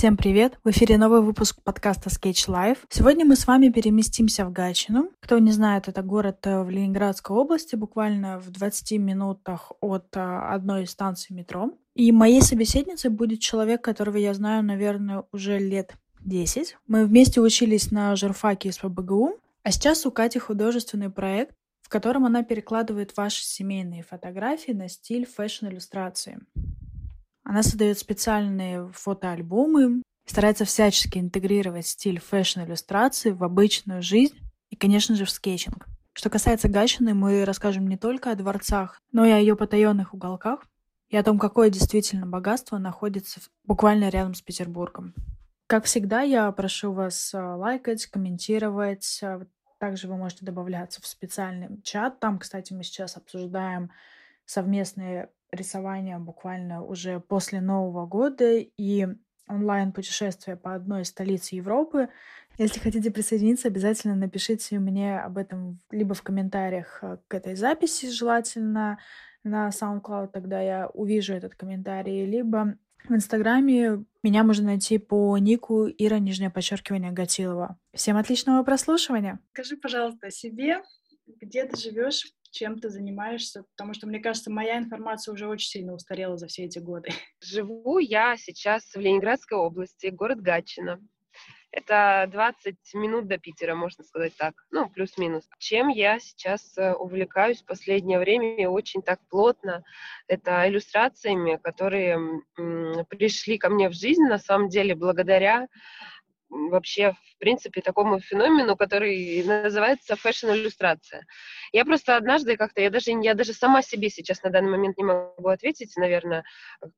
Всем привет! В эфире новый выпуск подкаста Sketch Life. Сегодня мы с вами переместимся в Гатчину. Кто не знает, это город э, в Ленинградской области, буквально в 20 минутах от э, одной из станций метро. И моей собеседницей будет человек, которого я знаю, наверное, уже лет 10. Мы вместе учились на журфаке СПБГУ, а сейчас у Кати художественный проект, в котором она перекладывает ваши семейные фотографии на стиль фэшн-иллюстрации. Она создает специальные фотоальбомы, старается всячески интегрировать стиль фэшн-иллюстрации в обычную жизнь и, конечно же, в скетчинг. Что касается Гатчины, мы расскажем не только о дворцах, но и о ее потаенных уголках и о том, какое действительно богатство находится буквально рядом с Петербургом. Как всегда, я прошу вас а, лайкать, комментировать. А, также вы можете добавляться в специальный чат. Там, кстати, мы сейчас обсуждаем совместные рисования буквально уже после Нового года и онлайн-путешествие по одной из столиц Европы. Если хотите присоединиться, обязательно напишите мне об этом либо в комментариях э, к этой записи, желательно на SoundCloud, тогда я увижу этот комментарий, либо в Инстаграме меня можно найти по нику Ира, нижнее подчеркивание, Гатилова. Всем отличного прослушивания! Скажи, пожалуйста, о себе, где ты живешь, чем ты занимаешься, потому что, мне кажется, моя информация уже очень сильно устарела за все эти годы. Живу я сейчас в Ленинградской области, город Гатчина. Это 20 минут до Питера, можно сказать так, ну, плюс-минус. Чем я сейчас э, увлекаюсь в последнее время очень так плотно, это иллюстрациями, которые пришли ко мне в жизнь, на самом деле, благодаря вообще, в принципе, такому феномену, который называется фэшн-иллюстрация. Я просто однажды как-то, я даже, я даже сама себе сейчас на данный момент не могу ответить, наверное,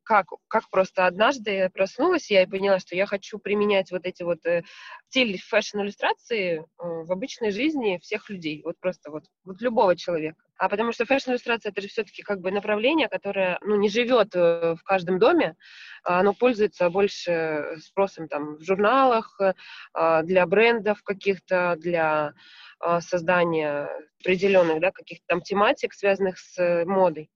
как, как просто однажды я проснулась, я и поняла, что я хочу применять вот эти вот э, стиль фэшн-иллюстрации э, в обычной жизни всех людей, вот просто вот, вот любого человека. А потому что фэшн-иллюстрация это же все-таки как бы направление, которое ну, не живет э, в каждом доме, а оно пользуется больше спросом там в журналах, а, для брендов каких-то, для а, создания определенных да, каких-то там тематик, связанных с э, модой.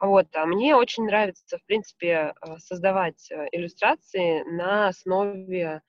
Вот, а мне очень нравится, в принципе, создавать э, иллюстрации на основе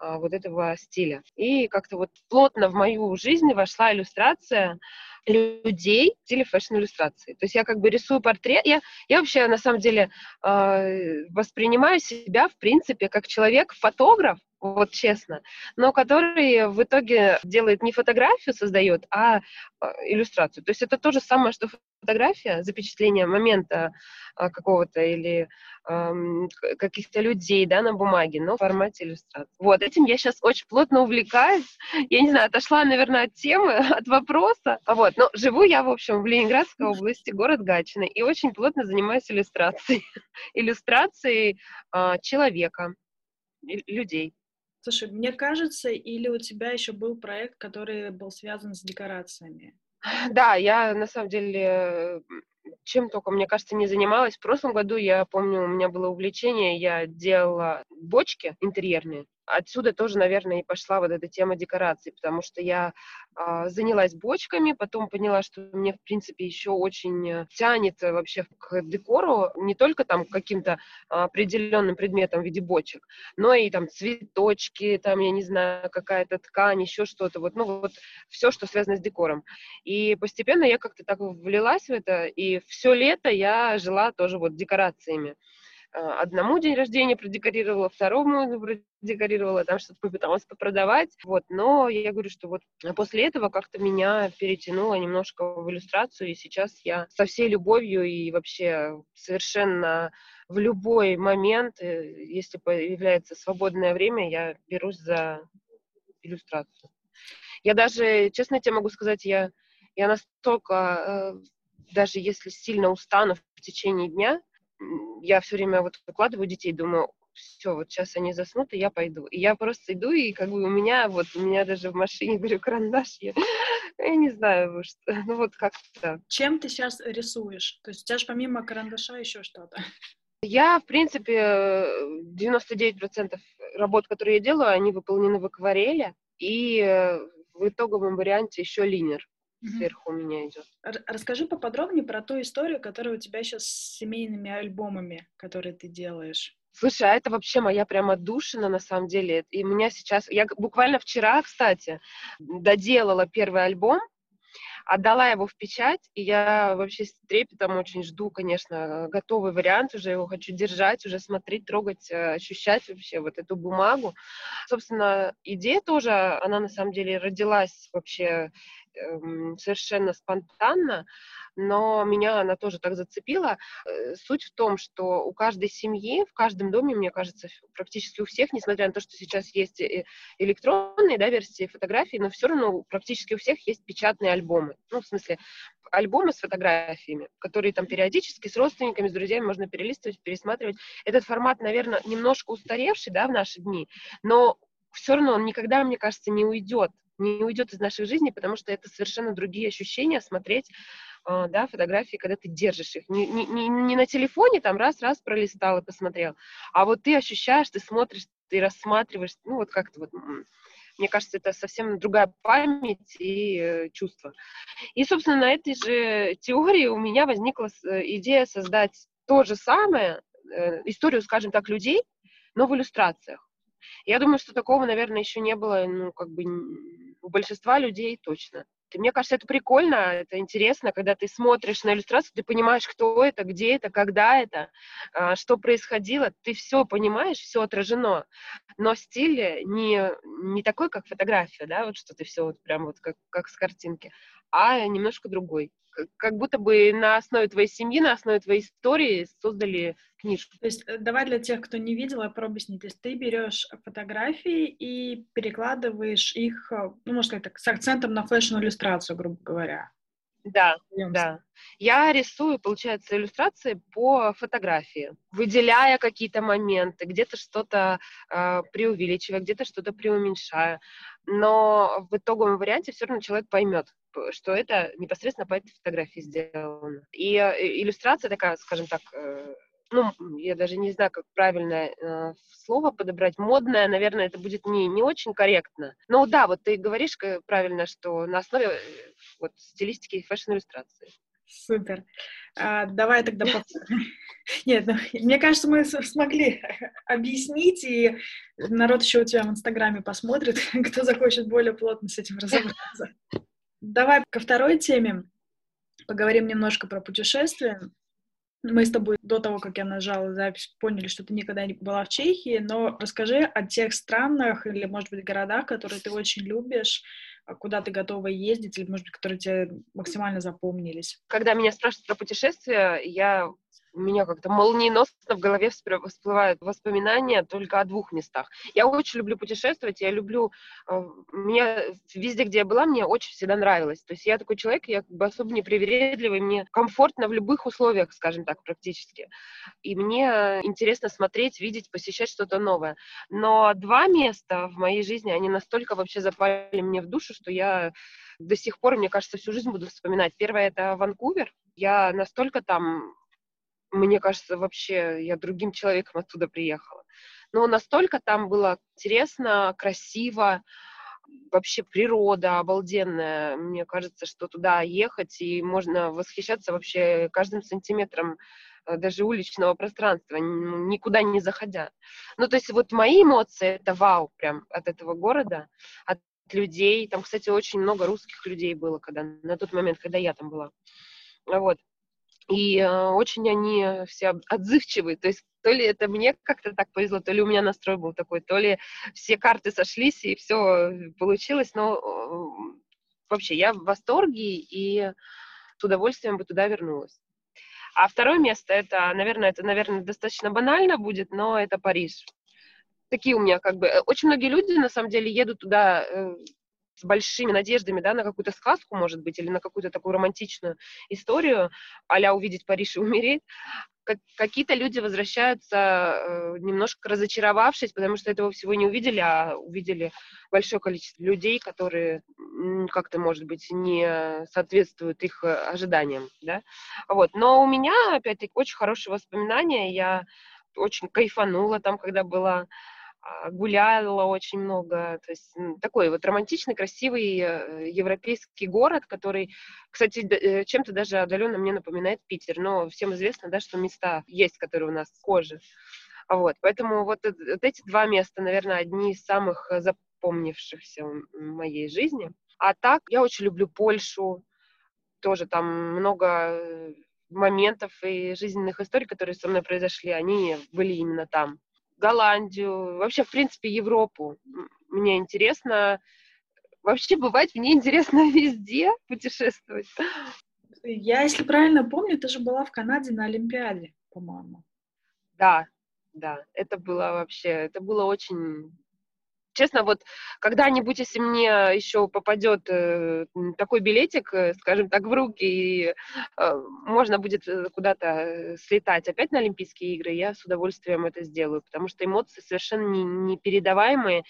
вот этого стиля. И как-то вот плотно в мою жизнь вошла иллюстрация людей в стиле фэшн-иллюстрации. То есть я как бы рисую портрет. Я, я вообще, на самом деле, э, воспринимаю себя, в принципе, как человек-фотограф, вот честно, но который в итоге делает не фотографию, создает, а, а иллюстрацию. То есть это то же самое, что фотография, запечатление момента а, какого-то или эм, каких-то людей да, на бумаге, но в формате иллюстрации. Вот, этим я сейчас очень плотно увлекаюсь. Я не знаю, отошла, наверное, от темы, от вопроса. Вот, но живу я, в общем, в Ленинградской области, город Гатчина, и очень плотно занимаюсь иллюстрацией. иллюстрацией э, человека, людей. Слушай, мне кажется, или у тебя еще был проект, который был связан с декорациями? Да, я на самом деле чем только, мне кажется, не занималась. В прошлом году, я помню, у меня было увлечение, я делала бочки интерьерные отсюда тоже, наверное, и пошла вот эта тема декораций, потому что я э, занялась бочками, потом поняла, что мне, в принципе, еще очень тянет вообще к декору не только там каким-то определенным предметом в виде бочек, но и там цветочки, там, я не знаю, какая-то ткань, еще что-то, вот, ну, вот все, что связано с декором. И постепенно я как-то так влилась в это, и все лето я жила тоже вот декорациями. А, одному день рождения продекорировала, второму продекорировала, там что-то попыталась попродавать, вот, но я говорю, что вот после этого как-то меня перетянуло немножко в иллюстрацию, и сейчас я со всей любовью и вообще совершенно в любой момент, э, если появляется свободное время, я берусь за иллюстрацию. Я даже, честно тебе могу сказать, я, я настолько, э, даже если сильно устану в течение дня, я все время вот укладываю детей, думаю, все, вот сейчас они заснут, и я пойду. И я просто иду, и как бы у меня, вот, у меня даже в машине, говорю, карандаш, я, я не знаю, что, ну вот как-то. Чем ты сейчас рисуешь? То есть у тебя же помимо карандаша еще что-то? Я, в принципе, 99% работ, которые я делаю, они выполнены в аквареле, и в итоговом варианте еще линер сверху у меня идет. Расскажи поподробнее про ту историю, которая у тебя сейчас с семейными альбомами, которые ты делаешь. Слушай, а это вообще моя прямо душина на самом деле. И у меня сейчас... Я буквально вчера, кстати, доделала первый альбом, отдала его в печать, и я вообще с трепетом очень жду, конечно, готовый вариант, уже его хочу держать, уже смотреть, трогать, э, ощущать вообще вот эту бумагу. Собственно, идея тоже, она на самом деле родилась вообще совершенно спонтанно но меня она тоже так зацепила. Э, суть в том, что у каждой семьи, в каждом доме, мне кажется, практически у всех, несмотря на то, что сейчас есть электронные да, версии фотографий, но все равно практически у всех есть печатные альбомы. Ну, в смысле, альбомы с фотографиями, которые там периодически с родственниками, с друзьями можно перелистывать, пересматривать. Этот формат, наверное, немножко устаревший, да, в наши дни, но все равно он никогда, мне кажется, не уйдет не уйдет из нашей жизни, потому что это совершенно другие ощущения смотреть а, да, фотографии, когда ты держишь их. Не, не, не на телефоне там раз-раз пролистал и посмотрел, а вот ты ощущаешь, ты смотришь, ты рассматриваешь, ну вот как-то вот мне кажется, это совсем другая память и э, чувство. И, собственно, на этой же теории у меня возникла э, идея создать то же самое, э, историю, скажем так, людей, но в иллюстрациях. Я думаю, что такого, наверное, еще не было, ну, как бы у большинства людей точно. И мне кажется, это прикольно, это интересно, когда ты смотришь на иллюстрацию, ты понимаешь, кто это, где это, когда это, а, что происходило, ты все понимаешь, все отражено, но стиль не, не такой, как фотография, да, вот что ты все вот прям вот как, как с картинки, а немножко другой как будто бы на основе твоей семьи, на основе твоей истории создали книжку. То есть э, давай для тех, кто не видел, я попробую объяснить. То есть ты берешь фотографии и перекладываешь их, э, ну, можно сказать так, с акцентом на фэшн-иллюстрацию, грубо говоря. Да, да. Я рисую, получается, иллюстрации по фотографии, выделяя какие-то моменты, где-то что-то э, преувеличивая, где-то что-то преуменьшая. Но в итоговом варианте все равно человек поймет, что это непосредственно по этой фотографии сделано. И э, иллюстрация такая, скажем так, э, ну, я даже не знаю, как правильное э, слово подобрать, модное, наверное, это будет не, не очень корректно. Но да, вот ты говоришь правильно, что на основе э, вот стилистики фэшн-иллюстрации. Супер. А, давай тогда... Нет, ну, мне кажется, мы смогли объяснить, и народ еще у тебя в Инстаграме посмотрит, кто захочет более плотно с этим разобраться. Давай ко второй теме. Поговорим немножко про путешествия. Мы с тобой до того, как я нажала запись, поняли, что ты никогда не была в Чехии, но расскажи о тех странах или, может быть, городах, которые ты очень любишь, куда ты готова ездить, или, может быть, которые тебе максимально запомнились. Когда меня спрашивают про путешествия, я у меня как-то молниеносно в голове всплывают воспоминания только о двух местах. Я очень люблю путешествовать, я люблю... Э, мне везде, где я была, мне очень всегда нравилось. То есть я такой человек, я как бы особо не мне комфортно в любых условиях, скажем так, практически. И мне интересно смотреть, видеть, посещать что-то новое. Но два места в моей жизни, они настолько вообще запали мне в душу, что я до сих пор, мне кажется, всю жизнь буду вспоминать. Первое — это Ванкувер. Я настолько там мне кажется, вообще я другим человеком оттуда приехала. Но настолько там было интересно, красиво, вообще природа обалденная. Мне кажется, что туда ехать и можно восхищаться вообще каждым сантиметром э, даже уличного пространства, никуда не заходя. Ну, то есть вот мои эмоции — это вау прям от этого города, от людей. Там, кстати, очень много русских людей было когда, на тот момент, когда я там была. Вот. И э, очень они все отзывчивые. То есть то ли это мне как-то так повезло, то ли у меня настрой был такой, то ли все карты сошлись и все получилось. Но э, вообще я в восторге и с удовольствием бы туда вернулась. А второе место, это, наверное, это, наверное, достаточно банально будет, но это Париж. Такие у меня как бы... Э, очень многие люди, на самом деле, едут туда э, с большими надеждами, да, на какую-то сказку, может быть, или на какую-то такую романтичную историю, а увидеть Париж и умереть, как, какие-то люди возвращаются э, немножко разочаровавшись, потому что этого всего не увидели, а увидели большое количество людей, которые как-то, может быть, не соответствуют их э, ожиданиям, да, вот. Но у меня, опять-таки, очень хорошие воспоминания, я очень кайфанула там, когда была гуляла очень много. То есть такой вот романтичный, красивый э, европейский город, который, кстати, э, чем-то даже отдаленно мне напоминает Питер. Но всем известно, да, что места есть, которые у нас схожи. Вот, поэтому вот, вот эти два места, наверное, одни из самых запомнившихся в моей жизни. А так, я очень люблю Польшу, тоже там много моментов и жизненных историй, которые со мной произошли, они были именно там. Голландию, вообще, в принципе, Европу. Мне интересно, вообще бывать мне интересно везде путешествовать. Я, если правильно помню, ты же была в Канаде на Олимпиаде, по-моему. Да, да, это было вообще, это было очень честно, вот когда-нибудь, если мне еще попадет э, такой билетик, э, скажем так, в руки, и э, можно будет э, куда-то слетать опять на Олимпийские игры, я с удовольствием это сделаю, потому что эмоции совершенно не, непередаваемые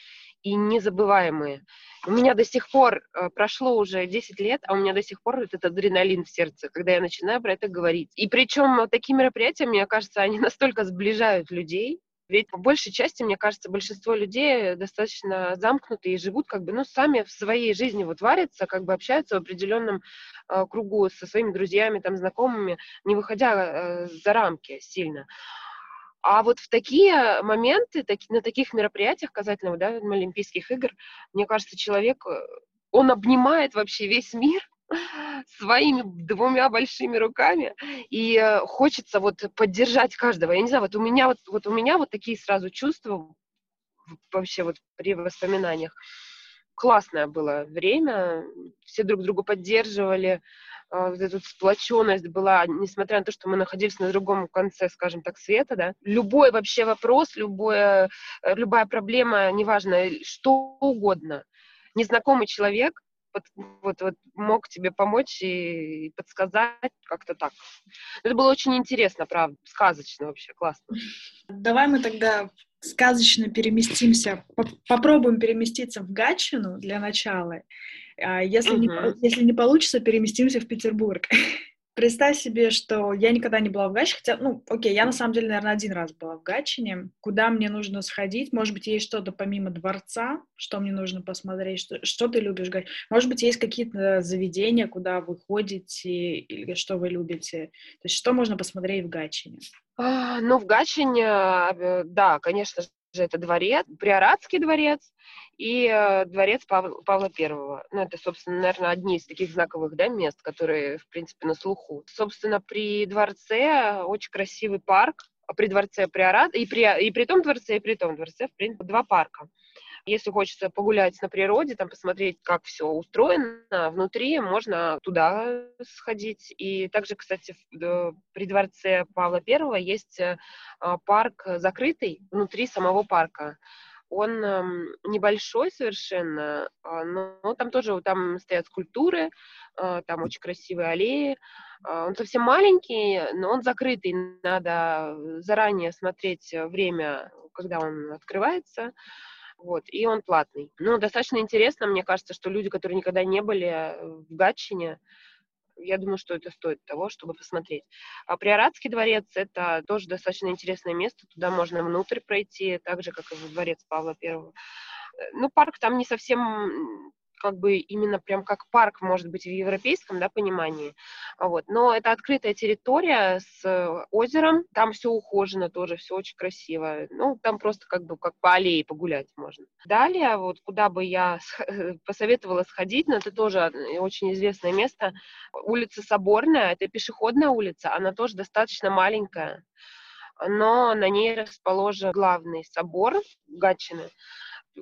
и незабываемые. У меня до сих пор э, прошло уже 10 лет, а у меня до сих пор этот адреналин в сердце, когда я начинаю про это говорить. И причем такие мероприятия, мне кажется, они настолько сближают людей, ведь по большей части, мне кажется, большинство людей достаточно замкнуты и живут как бы, ну, сами в своей жизни вот варятся, как бы общаются в определенном э, кругу со своими друзьями, там, знакомыми, не выходя э, за рамки сильно. А вот в такие моменты, таки, на таких мероприятиях касательно да, Олимпийских игр, мне кажется, человек, э, он обнимает вообще весь мир, своими двумя большими руками, и э, хочется вот поддержать каждого. Я не знаю, вот у меня вот, вот у меня вот такие сразу чувства вообще вот при воспоминаниях. Классное было время, все друг друга поддерживали, а, вот эта сплоченность была, несмотря на то, что мы находились на другом конце, скажем так, света, да. Любой вообще вопрос, любое, э, любая проблема, неважно, что угодно, незнакомый человек вот, вот, вот мог тебе помочь и подсказать как-то так. Это было очень интересно, правда, сказочно вообще, классно. Давай мы тогда сказочно переместимся, попробуем переместиться в Гатчину для начала. А если, угу. не, если не получится, переместимся в Петербург. Представь себе, что я никогда не была в Гатчине, хотя, ну, окей, я на самом деле, наверное, один раз была в Гатчине. Куда мне нужно сходить? Может быть, есть что-то помимо дворца, что мне нужно посмотреть? Что, что ты любишь в Может быть, есть какие-то заведения, куда вы ходите или что вы любите? То есть что можно посмотреть в Гатчине? А, ну, в Гатчине, э, да, конечно же, это дворец, Приоратский дворец и э, дворец Павла, Павла Первого. Ну, это, собственно, наверное, одни из таких знаковых да, мест, которые, в принципе, на слуху. Собственно, при дворце очень красивый парк, при дворце Приорат, и при, и при том дворце, и при том дворце, в принципе, два парка. Если хочется погулять на природе, там посмотреть, как все устроено внутри, можно туда сходить. И также, кстати, при дворце Павла Первого есть э, парк закрытый внутри самого парка он эм, небольшой совершенно, а, но там тоже там стоят скульптуры, а, там очень красивые аллеи. А, он совсем маленький, но он закрытый. Надо заранее смотреть время, когда он открывается вот, и он платный. Ну, достаточно интересно, мне кажется, что люди, которые никогда не были в Гатчине, я думаю, что это стоит того, чтобы посмотреть. А Приоратский дворец — это тоже достаточно интересное место, туда можно внутрь пройти, так же, как и в дворец Павла Первого. Э, ну, парк там не совсем как бы именно прям как парк, может быть, в европейском да, понимании. Вот. Но это открытая территория с э, озером, там все ухожено тоже, все очень красиво. Ну, там просто как бы как по аллее погулять можно. Далее, вот куда бы я посоветовала сходить, но это тоже очень известное место, улица Соборная, это пешеходная улица, она тоже достаточно маленькая, но на ней расположен главный собор Гатчины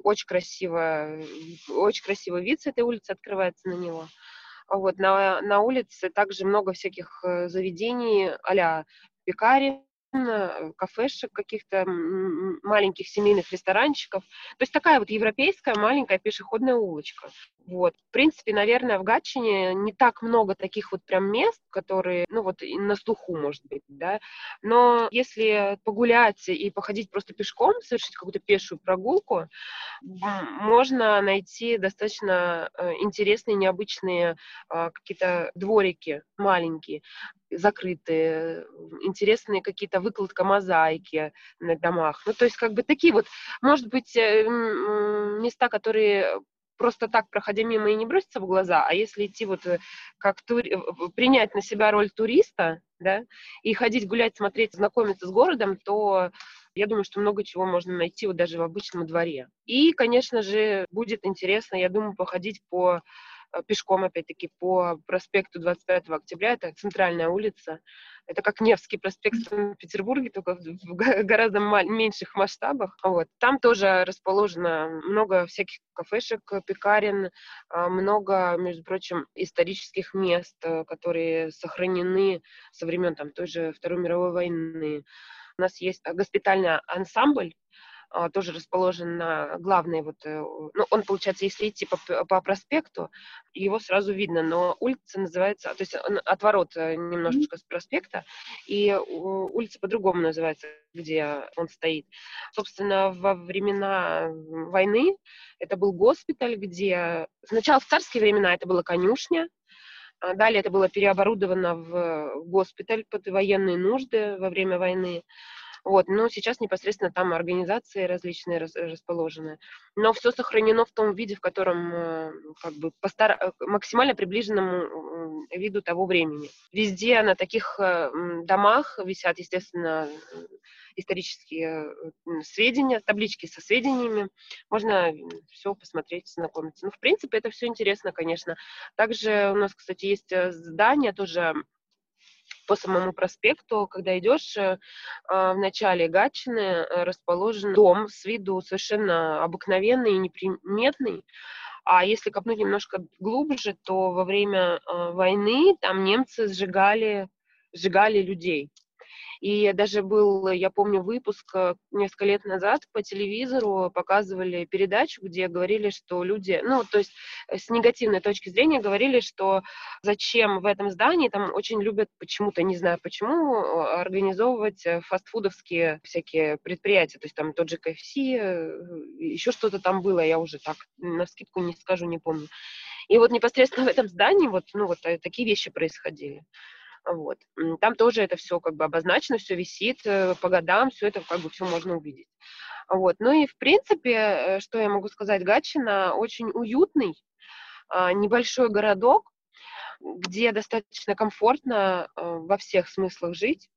очень красиво, очень красивый вид с этой улицы открывается на него. Вот, на, на улице также много всяких э, заведений а-ля пекари, Э, кафешек, каких-то маленьких семейных ресторанчиков. То есть такая вот европейская маленькая пешеходная улочка. Вот. В принципе, наверное, в Гатчине не так много таких вот прям мест, которые, ну вот, на слуху, может быть, да. Но если погулять и походить просто пешком, совершить какую-то пешую прогулку, можно найти достаточно э, интересные, необычные а, какие-то дворики маленькие закрытые, интересные какие-то выкладка мозаики на домах. Ну, то есть, как бы такие вот, может быть, э, места, которые просто так, проходя мимо, и не бросятся в глаза, а если идти вот э, как тури... принять на себя роль туриста, да, и ходить гулять, смотреть, знакомиться с городом, то Я думаю, что много чего можно найти вот даже в обычном дворе. И, конечно же, будет интересно, я думаю, походить по пешком, опять-таки, по проспекту 25 октября, это центральная улица. Это как Невский проспект в Санкт-Петербурге, только в гораздо меньших масштабах. Вот. Там тоже расположено много всяких кафешек, пекарен, а, много, между прочим, исторических мест, э, которые сохранены со времен там, той же Второй мировой войны. У нас есть госпитальный ансамбль, тоже расположен на главной вот, э, ну, он, получается, если идти по, по проспекту, его сразу видно, но улица называется, то есть он отворот э, немножечко с проспекта, и улица по-другому называется, где он стоит. Собственно, во времена войны это был госпиталь, где сначала в царские времена это была конюшня, а далее это было переоборудовано в госпиталь под военные нужды во время войны. Вот, но сейчас непосредственно там организации различные рас, расположены. Но все сохранено в том виде, в котором э, как бы постар... Э, максимально приближенному виду того времени. Везде на таких э, домах висят, естественно, исторические сведения, таблички со сведениями. Можно все посмотреть, знакомиться. Ну, в принципе, это все интересно, конечно. Также у нас, кстати, есть здание тоже по самому проспекту, когда идешь, э, а, в начале Гатчины э, расположен дом с виду совершенно обыкновенный и неприметный. А если копнуть немножко глубже, то во время э, войны там немцы сжигали, сжигали людей. И даже был, я помню, выпуск э, несколько лет назад по телевизору показывали передачу, где говорили, что люди, ну, то есть э, с негативной точки зрения говорили, что зачем в этом здании, там очень любят почему-то, не знаю почему, организовывать э, фастфудовские всякие предприятия, то есть там тот же КФС, еще что-то там было, я уже так на скидку не скажу, не помню. И вот непосредственно в этом здании вот, ну, вот такие вещи происходили. Вот. Там тоже это все как бы обозначено, все висит э, по годам, все это как бы все можно увидеть. Вот. Ну и в принципе, э, что я могу сказать, Гатчина очень уютный, а, небольшой городок, где достаточно комфортно э, во всех смыслах жить.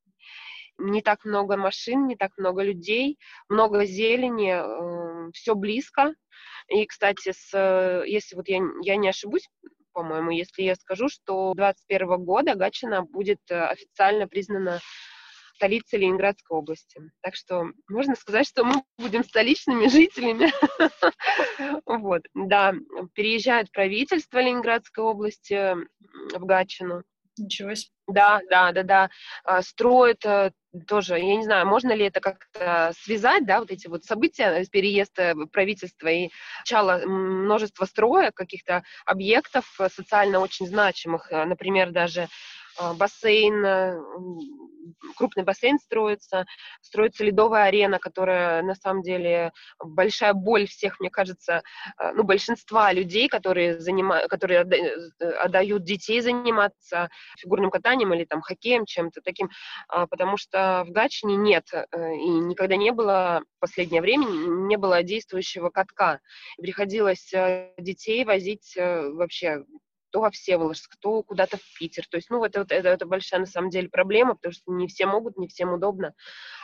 Не так много машин, не так много людей, много зелени, все близко. И, кстати, с, если вот я, я не ошибусь, по-моему, если я скажу, что 2021 года Гатчина будет э, официально признана столицей Ленинградской области. Так что можно сказать, что мы будем столичными жителями. Вот, да, переезжает правительство Ленинградской области в Гатчину. Ничего себе. Да, да, да, да. А, строят э, тоже, я не знаю, можно ли это как-то связать, да, вот эти вот события, переезд правительства и начало множества строек, каких-то объектов социально очень значимых, э, например, даже бассейн, э, крупный бассейн строится, строится ледовая арена, которая на самом деле большая боль всех, мне кажется, э, ну, большинства людей, которые, занимают, которые э, отдают детей заниматься фигурным катанием или там хоккеем, чем-то таким, а, потому что в Гатчине нет и никогда не было в последнее время не было действующего катка. Приходилось детей возить вообще то во Всеволожск, то куда-то в Питер. То есть, ну, это, это, это большая на самом деле проблема, потому что не все могут, не всем удобно.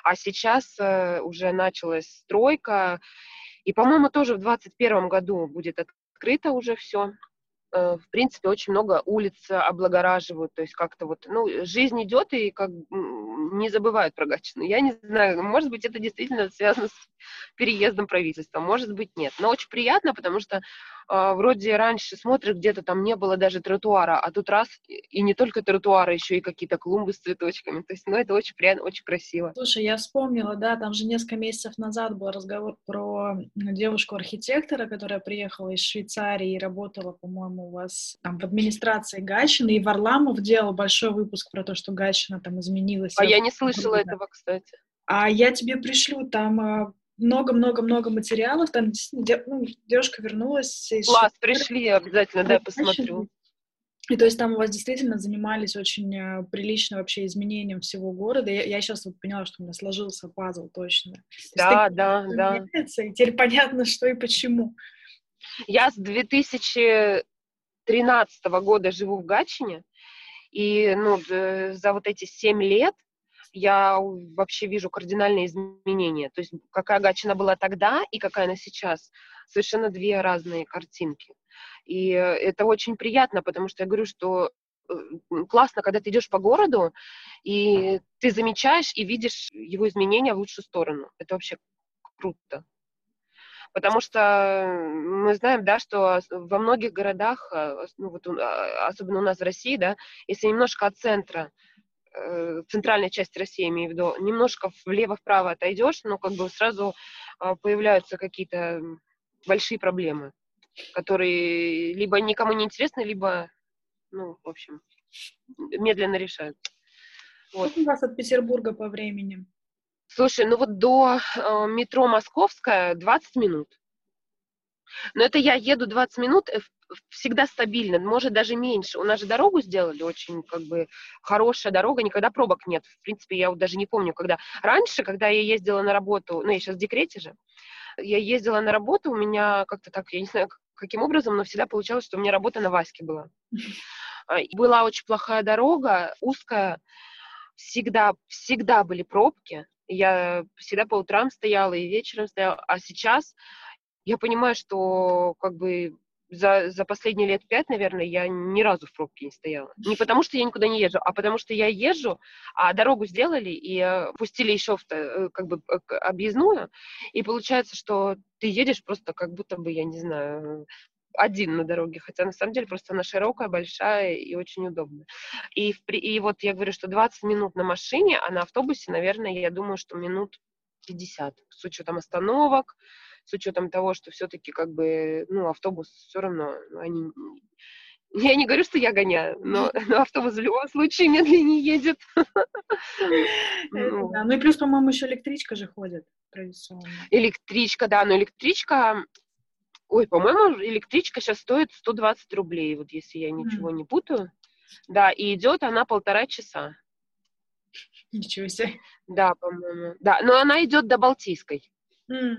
А сейчас э, уже началась стройка, и, по-моему, тоже в 2021 году будет открыто уже все. Э, в принципе, очень много улиц облагораживают, то есть как-то вот, ну, жизнь идет, и как не забывают про Гатчину. Я не знаю, может быть, это действительно связано с переездом правительства, может быть, нет. Но очень приятно, потому что вроде раньше смотришь, где-то там не было даже тротуара, а тут раз, и не только тротуара, еще и какие-то клумбы с цветочками. То есть, ну, это очень приятно, очень красиво. Слушай, я вспомнила, да, там же несколько месяцев назад был разговор про девушку-архитектора, которая приехала из Швейцарии и работала, по-моему, у вас там в администрации Гатчины, и Варламов делал большой выпуск про то, что Гатчина там изменилась. А я не слышала этого, кстати. А я тебе пришлю там а, много-много-много материалов. Там ну, девушка вернулась. Из Класс, пришли обязательно, да, посмотрю. И то есть там у вас действительно занимались очень э, прилично вообще изменением всего города. Я, я сейчас вот поняла, что у меня сложился пазл точно. Да, да, да. И теперь понятно, что и почему. Я с 2013 года живу в Гатчине, и ну, за вот эти семь лет я вообще вижу кардинальные изменения. То есть какая Гатчина была тогда и какая она сейчас, совершенно две разные картинки. И это очень приятно, потому что я говорю, что э, классно, когда ты идешь по городу, и ты замечаешь и видишь его изменения в лучшую сторону. Это вообще круто. Потому что мы знаем, да, что во многих городах, э, ну, вот, а, особенно у нас в России, да, если немножко от центра, э, центральной части России, имею в виду, немножко влево-вправо отойдешь, ну, как бы сразу а, появляются какие-то большие проблемы которые либо никому не интересны, либо, ну, в общем, медленно решают. Вот. Как у вас от Петербурга по времени? Слушай, ну вот до э, метро Московская 20 минут. Но это я еду 20 минут, э, всегда стабильно, может даже меньше. У нас же дорогу сделали очень как бы хорошая дорога, никогда пробок нет. В принципе, я вот даже не помню, когда. Раньше, когда я ездила на работу, ну я сейчас в декрете же, я ездила на работу, у меня как-то так, я не знаю, каким образом, но всегда получалось, что у меня работа на Ваське была. А, была очень плохая дорога, узкая, всегда, всегда были пробки. Я всегда по утрам стояла и вечером стояла. А сейчас я понимаю, что как бы за, за последние лет пять, наверное, я ни разу в пробке не стояла. Не потому, что я никуда не езжу, а потому, что я езжу, а дорогу сделали и э, пустили еще в, э, как бы э, объездную, и получается, что ты едешь просто как будто бы, я не знаю, один на дороге, хотя на самом деле просто она широкая, большая и очень удобная. И, и вот я говорю, что 20 минут на машине, а на автобусе, наверное, я думаю, что минут 50, с учетом остановок, с учетом того, что все-таки как бы, ну, автобус все равно, они... Я не говорю, что я гоняю, но, но автобус в любом случае медленнее едет. Ну. ну и плюс, по-моему, еще электричка же ходит традиционно. Электричка, да, но электричка, ой, по-моему, электричка сейчас стоит 120 рублей, вот если я ничего не путаю. Да, и идет она полтора часа. Ничего себе. Да, по-моему. Да, но она идет до Балтийской. Mm.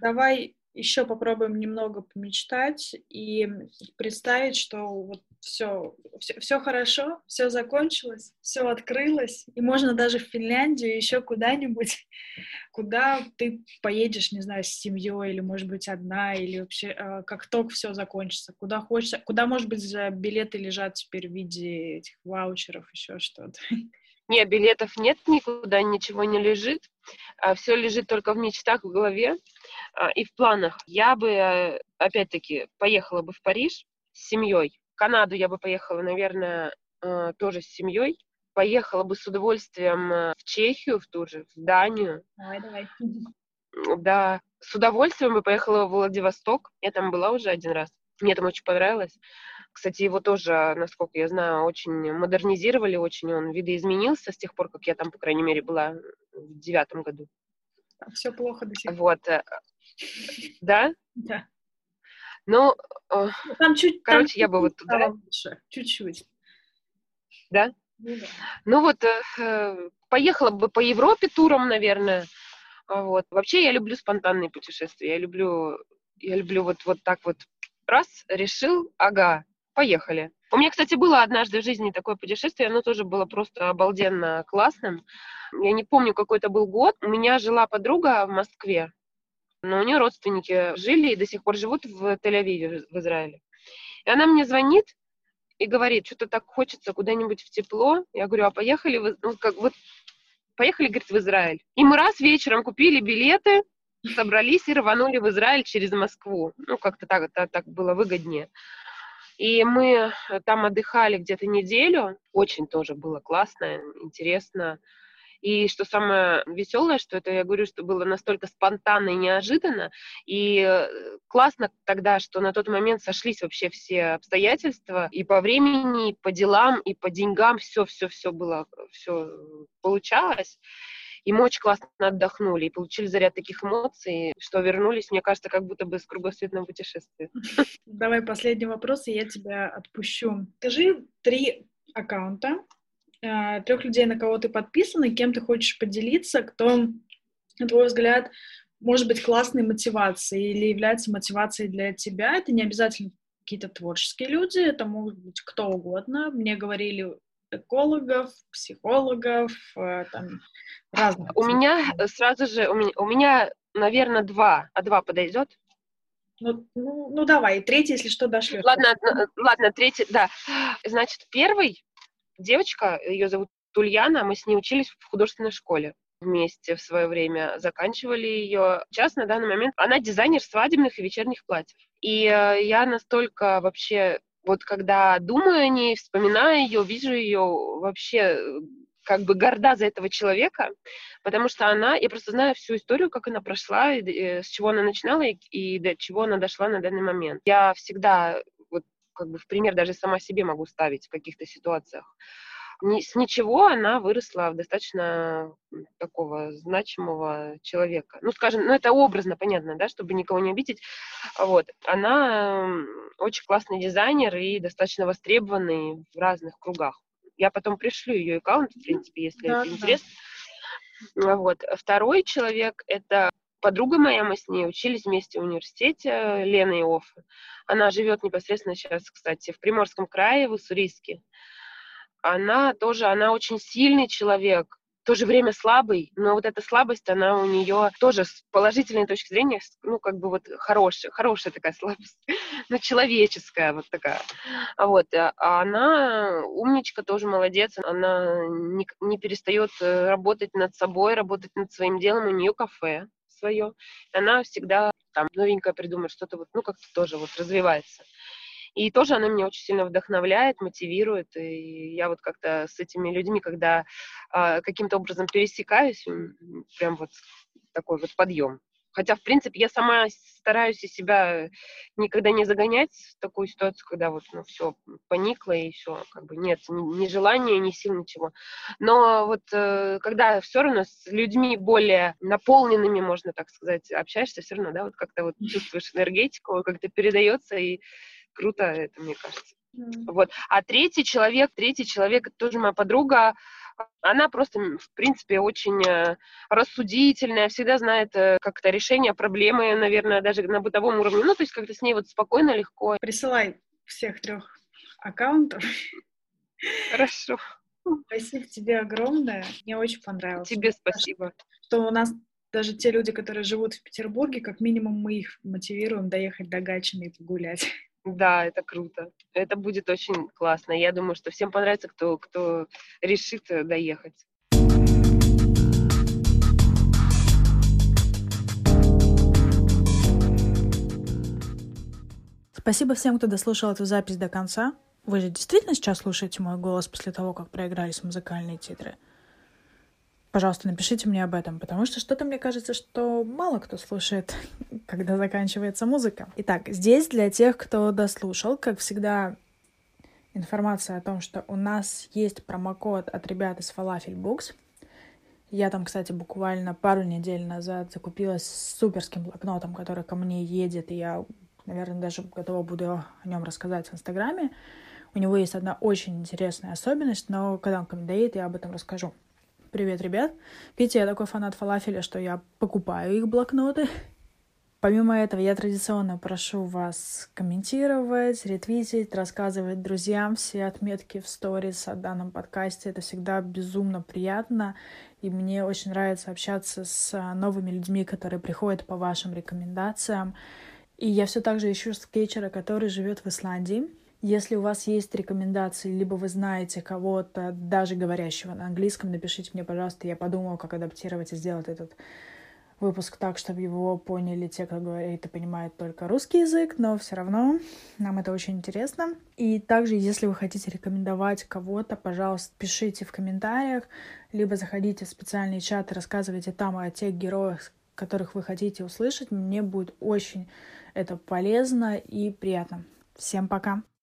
Давай еще попробуем немного помечтать и представить, что вот все, все, все хорошо, все закончилось, все открылось, и можно даже в Финляндию, еще куда-нибудь, куда ты поедешь, не знаю, с семьей, или, может быть, одна, или вообще, э, как только все закончится, куда хочется, куда, может быть, билеты лежат теперь в виде этих ваучеров, еще что-то. Нет, билетов нет, никуда ничего не лежит. А, Все лежит только в мечтах, в голове а, и в планах. Я бы, э, опять-таки, поехала бы в Париж с семьей. В Канаду я бы поехала, наверное, э, тоже с семьей. Поехала бы с удовольствием э, в Чехию, в ту же, в Данию. Давай, давай. Да, с удовольствием бы поехала в Владивосток. Я там была уже один раз. Мне там очень понравилось. Кстати, его тоже, насколько я знаю, очень модернизировали, очень он видоизменился с тех пор, как я там, по крайней мере, была в девятом году. Все плохо до сих пор. Вот. Э, да? Да. Ну, э, ну, там чуть, короче, там я бы вот туда... Лучше. Чуть-чуть. Да? Ну, да. ну вот, э, поехала бы по Европе туром, наверное. Вот. Вообще я люблю спонтанные путешествия. Я люблю, я люблю вот, вот так вот раз, решил, ага, поехали. У меня, кстати, было однажды в жизни такое путешествие, оно тоже было просто обалденно классным. Я не помню, какой это был год. У меня жила подруга в Москве, но у нее родственники жили и до сих пор живут в Тель-Авиве, в Израиле. И она мне звонит и говорит, что-то так хочется куда-нибудь в тепло. Я говорю, а поехали, ну, как вот, поехали, говорит, в Израиль. И мы раз вечером купили билеты, собрались и рванули в Израиль через Москву. Ну, как-то так, так, так было выгоднее. И мы э, там отдыхали где-то неделю. Очень тоже было классно, интересно. И что самое веселое, что это, я говорю, что было настолько спонтанно и неожиданно. И э, классно тогда, что на тот момент сошлись вообще все обстоятельства. И по времени, и по делам, и по деньгам. Все-все-все было, все получалось. И мы очень классно отдохнули и получили заряд таких эмоций, что вернулись, мне кажется, как будто бы с кругосветного путешествия. Давай последний вопрос, и я тебя отпущу. Скажи три аккаунта, э, трех людей, на кого ты подписан, и кем ты хочешь поделиться, кто, на твой взгляд, может быть классной мотивацией или является мотивацией для тебя. Это не обязательно какие-то творческие люди, это могут быть кто угодно. Мне говорили экологов, психологов, э, там разных. У меня сразу же, у меня, у меня, наверное, два, а два подойдет? Ну, ну, ну давай, третий, если что, дошлешь. Ладно, ладно, третий, да. Значит, первый девочка, ее зовут Тульяна, мы с ней учились в художественной школе вместе в свое время, заканчивали ее. Сейчас на данный момент она дизайнер свадебных и вечерних платьев. И э, я настолько вообще, вот когда думаю о ней, вспоминаю ее, вижу ее вообще э, как бы горда за этого человека, потому что она, я просто знаю всю историю, как она прошла, и, и, с чего она начинала и, и до чего она дошла на данный момент. Я всегда вот как бы в пример даже сама себе могу ставить в каких-то ситуациях с ничего она выросла в достаточно такого значимого человека. Ну, скажем, ну, это образно, понятно, да, чтобы никого не обидеть. Вот. Она очень классный дизайнер и достаточно востребованный в разных кругах. Я потом пришлю ее аккаунт, в принципе, если да, это интересно. Да. Вот. Второй человек — это подруга моя, мы с ней учились вместе в университете, Лена Иоффе. Она живет непосредственно сейчас, кстати, в Приморском крае, в Уссурийске она тоже, она очень сильный человек, в то же время слабый, но вот эта слабость, она у нее тоже с положительной точки зрения, ну, как бы вот хорошая, хорошая такая слабость, но человеческая вот такая. Вот, а, а она умничка, тоже молодец, она не, не перестает э, работать над собой, работать над своим делом, у нее кафе свое, она всегда там новенькое придумает, что-то вот, ну, как-то тоже вот развивается. И тоже она меня очень сильно вдохновляет, мотивирует. И я вот как-то с этими людьми, когда э, каким-то образом пересекаюсь, прям вот такой вот подъем. Хотя, в принципе, я сама стараюсь из себя никогда не загонять в такую ситуацию, когда вот, ну, все поникло и все, как бы нет ни, ни желания, ни сил, ничего. Но вот э, когда все равно с людьми более наполненными, можно так сказать, общаешься, все равно, да, вот как-то вот чувствуешь энергетику, как-то передается, и круто это, мне кажется. Mm. Вот. А третий человек, третий человек, это тоже моя подруга, она просто, в принципе, очень э, рассудительная, всегда знает э, как-то решение проблемы, наверное, даже на бытовом уровне. Ну, то есть как-то с ней вот спокойно, легко. Присылай всех трех аккаунтов. Хорошо. Спасибо тебе огромное. Мне очень понравилось. Тебе спасибо. Что у нас даже те люди, которые живут в Петербурге, как минимум мы их мотивируем доехать до Гатчины и погулять. Да, это круто. Это будет очень классно. Я думаю, что всем понравится, кто, кто решит э, доехать. Спасибо всем, кто дослушал эту запись до конца. Вы же действительно сейчас слушаете мой голос после того, как проигрались музыкальные титры? Пожалуйста, напишите мне об этом, потому что что-то мне кажется, что мало кто слушает, когда заканчивается музыка. Итак, здесь для тех, кто дослушал, как всегда, информация о том, что у нас есть промокод от ребят из Falafel Books. Я там, кстати, буквально пару недель назад закупилась суперским блокнотом, который ко мне едет, и я, наверное, даже готова буду о нем рассказать в Инстаграме. У него есть одна очень интересная особенность, но когда он ко мне доедет, я об этом расскажу. Привет, ребят. Видите, я такой фанат фалафеля, что я покупаю их блокноты. Помимо этого, я традиционно прошу вас комментировать, ретвитить, рассказывать друзьям все отметки в сторис о данном подкасте. Это всегда безумно приятно, и мне очень нравится общаться с новыми людьми, которые приходят по вашим рекомендациям. И я все так же ищу скетчера, который живет в Исландии. Если у вас есть рекомендации, либо вы знаете кого-то, даже говорящего на английском, напишите мне, пожалуйста. Я подумаю, как адаптировать и сделать этот выпуск так, чтобы его поняли те, кто говорит и понимает только русский язык, но все равно нам это очень интересно. И также, если вы хотите рекомендовать кого-то, пожалуйста, пишите в комментариях, либо заходите в специальный чат и рассказывайте там о тех героях, которых вы хотите услышать. Мне будет очень это полезно и приятно. Всем пока!